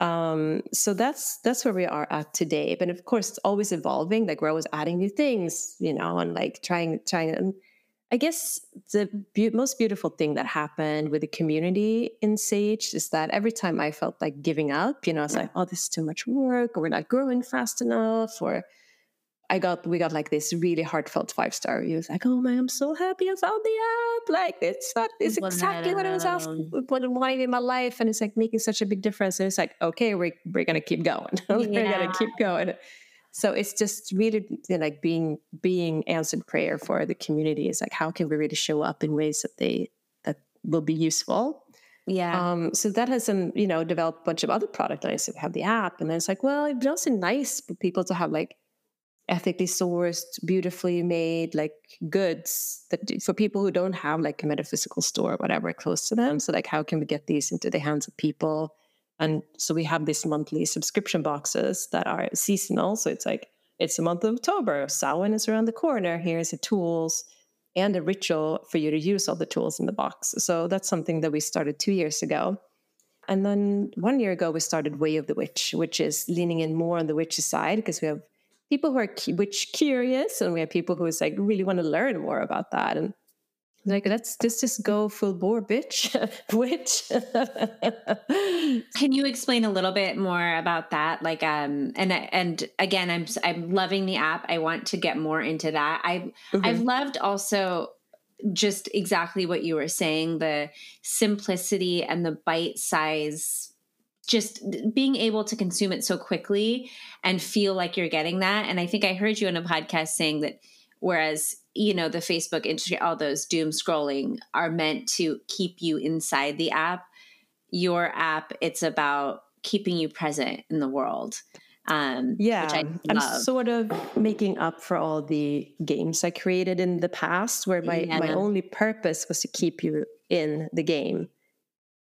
Um, so that's that's where we are at today. But of course, it's always evolving. Like we're always adding new things, you know, and like trying trying. And I guess the be- most beautiful thing that happened with the community in Saged is that every time I felt like giving up, you know, it's like, oh, this is too much work, or we're not growing fast enough, or I got we got like this really heartfelt five star review. It's like, oh man, I'm so happy I found the app. Like it's not it's exactly what I was asking, what I wanted in my life, and it's like making such a big difference. And it's like, okay, we're we're gonna keep going. we're gonna keep going. So it's just really you know, like being being answered prayer for the community is like how can we really show up in ways that they that will be useful. Yeah. Um, so that has some, you know, developed a bunch of other product lines. So we have the app, and then it's like, well, it'd be also nice for people to have like ethically sourced, beautifully made like goods that for people who don't have like a metaphysical store or whatever close to them. So like, how can we get these into the hands of people? And so we have these monthly subscription boxes that are seasonal. So it's like it's the month of October. Samhain is around the corner. Here's the tools and a ritual for you to use all the tools in the box. So that's something that we started two years ago. And then one year ago, we started Way of the Witch, which is leaning in more on the witch's side because we have people who are witch curious and we have people who is like really want to learn more about that. And like let's just just go full bore bitch which can you explain a little bit more about that like um and and again i'm i'm loving the app i want to get more into that i've mm-hmm. i've loved also just exactly what you were saying the simplicity and the bite size just being able to consume it so quickly and feel like you're getting that. And i think i heard you in a podcast saying that whereas you know the facebook Instagram, all those doom scrolling are meant to keep you inside the app your app it's about keeping you present in the world um yeah I am sort of making up for all the games i created in the past where my yeah. my only purpose was to keep you in the game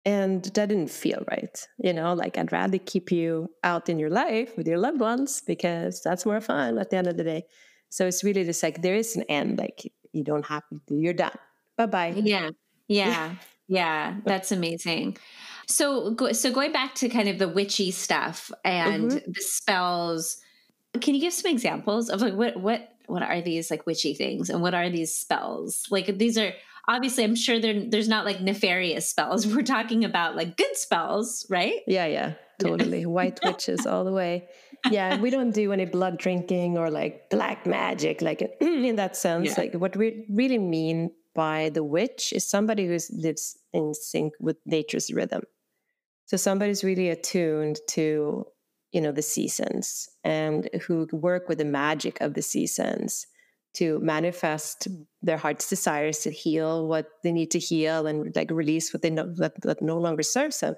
and that didn't feel right you know like i'd rather keep you out in your life with your loved ones because that's more fun at the end of the day so it's really just like there is an end. Like you don't have to. You're done. Bye bye. Yeah. Yeah. Yeah. That's amazing. So, so going back to kind of the witchy stuff and mm-hmm. the spells, can you give some examples of like what what what are these like witchy things and what are these spells? Like these are obviously I'm sure there's not like nefarious spells. We're talking about like good spells, right? Yeah, yeah, totally. White witches all the way yeah, we don't do any blood drinking or like black magic, like in that sense. Yeah. Like what we really mean by the witch is somebody who lives in sync with nature's rhythm. So somebody's really attuned to, you know, the seasons and who work with the magic of the seasons to manifest their heart's desires to heal what they need to heal and like release what they know that, that no longer serves them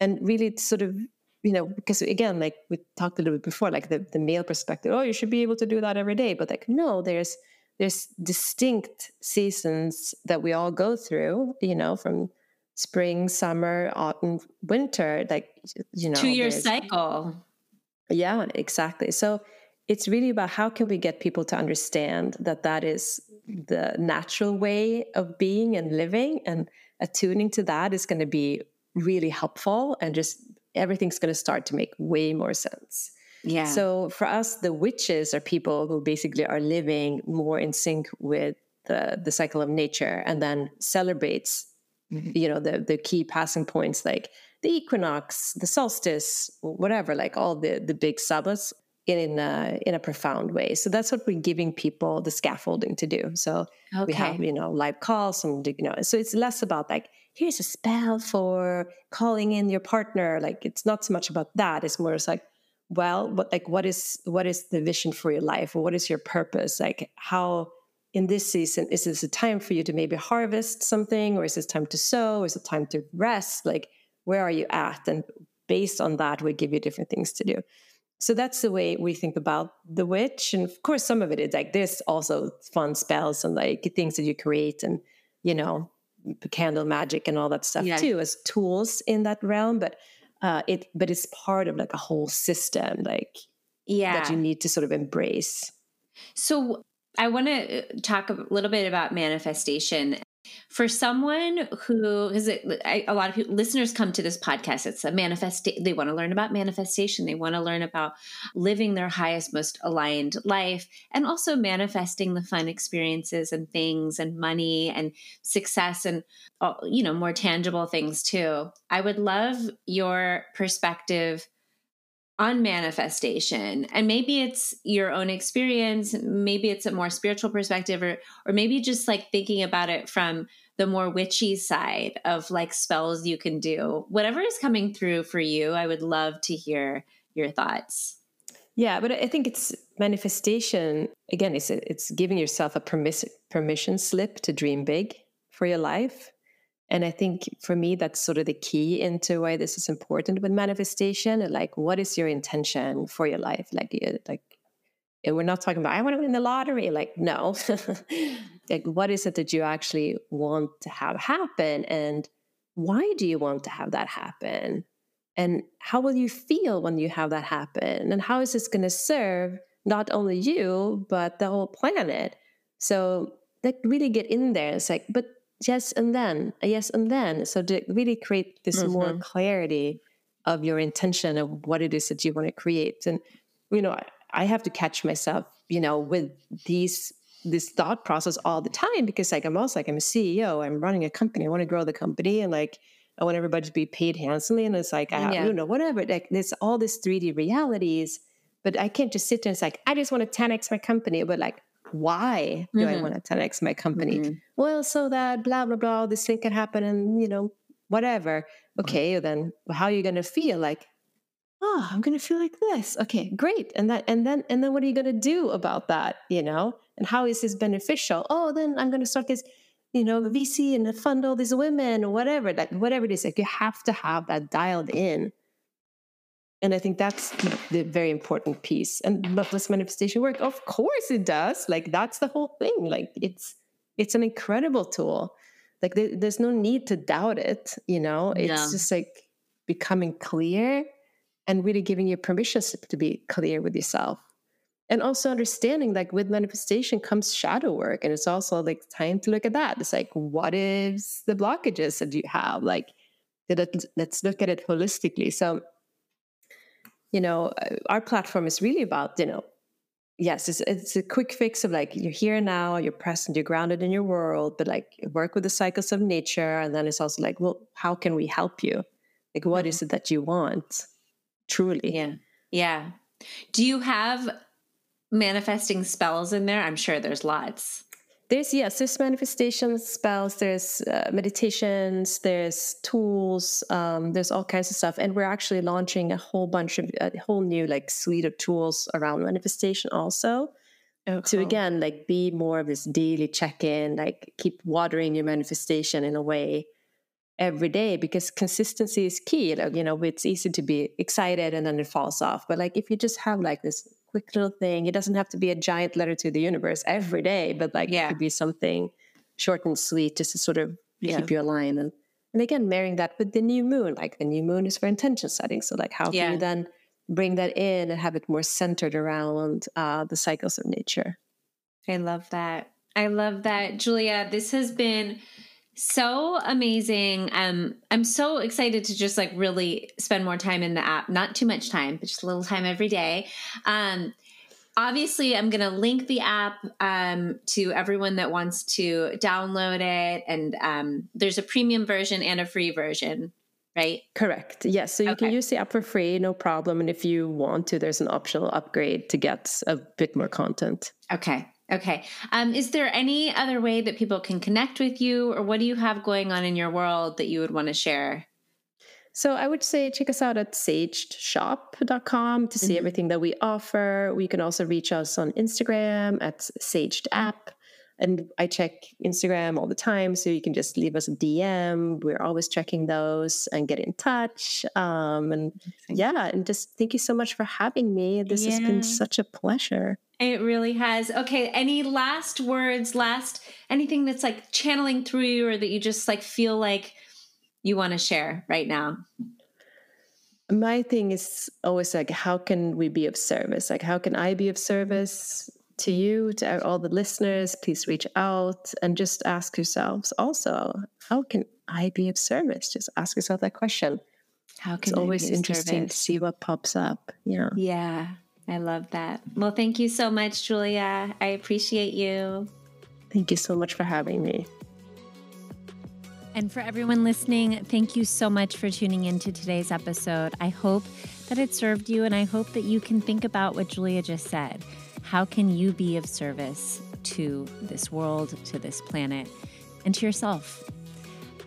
and really sort of you know, because again, like we talked a little bit before, like the, the male perspective, oh, you should be able to do that every day. But like, no, there's there's distinct seasons that we all go through, you know, from spring, summer, autumn, winter, like you know, two year cycle. Yeah, exactly. So it's really about how can we get people to understand that that is the natural way of being and living and attuning to that is going to be really helpful and just everything's going to start to make way more sense. Yeah. So for us, the witches are people who basically are living more in sync with the the cycle of nature, and then celebrates, mm-hmm. you know, the the key passing points like the equinox, the solstice, whatever, like all the the big Sabbaths in a in a profound way. So that's what we're giving people the scaffolding to do. So okay. we have you know live calls, and you know, so it's less about like here's a spell for calling in your partner. Like it's not so much about that. It's more it's like well what like what is what is the vision for your life? Or what is your purpose? Like how in this season is this a time for you to maybe harvest something? Or is this time to sow? Or is it time to rest? Like where are you at? And based on that we give you different things to do so that's the way we think about the witch. And of course some of it is like there's also fun spells and like things that you create and you know candle magic and all that stuff yeah. too as tools in that realm. But uh it but it's part of like a whole system like yeah that you need to sort of embrace. So i want to uh, talk a little bit about manifestation for someone who is it a lot of people, listeners come to this podcast it's a manifest they want to learn about manifestation they want to learn about living their highest most aligned life and also manifesting the fun experiences and things and money and success and you know more tangible things too. I would love your perspective on manifestation. And maybe it's your own experience maybe it's a more spiritual perspective or or maybe just like thinking about it from the more witchy side of like spells you can do. Whatever is coming through for you i would love to hear your thoughts. Yeah, but I think it's manifestation. Again. It's it's giving yourself a permission permission slip to dream big for your life, and I think for me that's sort of the key into why this is important with manifestation. Like, what is your intention for your life? Like, like and we're not talking about I want to win the lottery. Like, no, like what is it that you actually want to have happen, and why do you want to have that happen? And how will you feel when you have that happen? And how is this going to serve not only you, but the whole planet? So, like, really get in there. It's like, but yes, and then, yes, and then. So, to really create this mm-hmm. more clarity of your intention of what it is that you want to create. And, you know, I, have to catch myself, you know, with these this thought process all the time because like I'm also like I'm a CEO, I'm running a company, I want to grow the company and like I want everybody to be paid handsomely. And it's like, I, yeah. you know, whatever. Like there's all these 3D realities, but I can't just sit there and it's like, I just want to 10x my company. But like, why do mm-hmm. I want to 10x my company? Mm-hmm. Well, so that blah, blah, blah, this thing can happen and, you know, whatever. Okay, then how are you going to feel? Like, oh, I'm going to feel like this. Okay, great. And that, and then, and then what are you going to do about that? You know, and how is this beneficial? Oh, then I'm going to start this you know, VC and fund all these women or whatever, like whatever it is, like you have to have that dialed in. And I think that's the very important piece. And does manifestation work? Of course it does. Like that's the whole thing. Like it's it's an incredible tool. Like there, there's no need to doubt it. You know, it's yeah. just like becoming clear and really giving you permission to be clear with yourself and also understanding like with manifestation comes shadow work and it's also like time to look at that it's like what is the blockages that you have like let's look at it holistically so you know uh, our platform is really about you know yes it's, it's a quick fix of like you're here now you're present you're grounded in your world but like work with the cycles of nature and then it's also like well how can we help you like what mm-hmm. is it that you want truly yeah yeah do you have manifesting spells in there? I'm sure there's lots. There's yes, there's manifestation spells, there's uh, meditations, there's tools, um, there's all kinds of stuff, and we're actually launching a whole bunch of a whole new like suite of tools around manifestation also. Oh, To again like be more of this daily check in, like keep watering your manifestation in a way every day because consistency is key. Like you know, it's easy to be excited and then it falls off, but like if you just have like this quick little thing. It doesn't have to be a giant letter to the universe every day, but like yeah. it could be something short and sweet just to sort of yeah. keep you aligned. And and again, marrying that with the new moon, like the new moon is for intention setting. So like how yeah. can you then bring that in and have it more centered around uh, the cycles of nature? I love that. I love that. Julia, this has been so amazing. Um, I'm so excited to just like really spend more time in the app. Not too much time, but just a little time every day. Um, obviously, I'm going to link the app um, to everyone that wants to download it. And um, there's a premium version and a free version, right? Correct. Yes. So you okay. can use the app for free, no problem. And if you want to, there's an optional upgrade to get a bit more content. Okay. Okay. Um, is there any other way that people can connect with you, or what do you have going on in your world that you would want to share? So I would say check us out at sagedshop.com to see mm-hmm. everything that we offer. We can also reach us on Instagram at saged app. And I check Instagram all the time, so you can just leave us a DM. We're always checking those and get in touch. Um, and yeah, and just thank you so much for having me. This yeah. has been such a pleasure. It really has. Okay, any last words, last anything that's like channeling through you or that you just like feel like you want to share right now? My thing is always like how can we be of service? Like how can I be of service to you, to all the listeners? Please reach out and just ask yourselves also, how can I be of service? Just ask yourself that question. How can it's always interesting service? to see what pops up. Yeah. Yeah. I love that. Well, thank you so much, Julia. I appreciate you. Thank you so much for having me. And for everyone listening, thank you so much for tuning into today's episode. I hope that it served you, and I hope that you can think about what Julia just said. How can you be of service to this world, to this planet, and to yourself?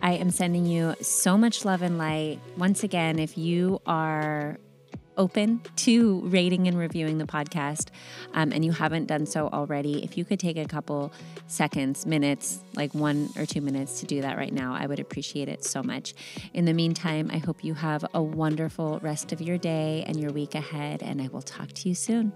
I am sending you so much love and light. Once again, if you are open to rating and reviewing the podcast um, and you haven't done so already, if you could take a couple seconds, minutes, like one or two minutes to do that right now, I would appreciate it so much. In the meantime, I hope you have a wonderful rest of your day and your week ahead, and I will talk to you soon.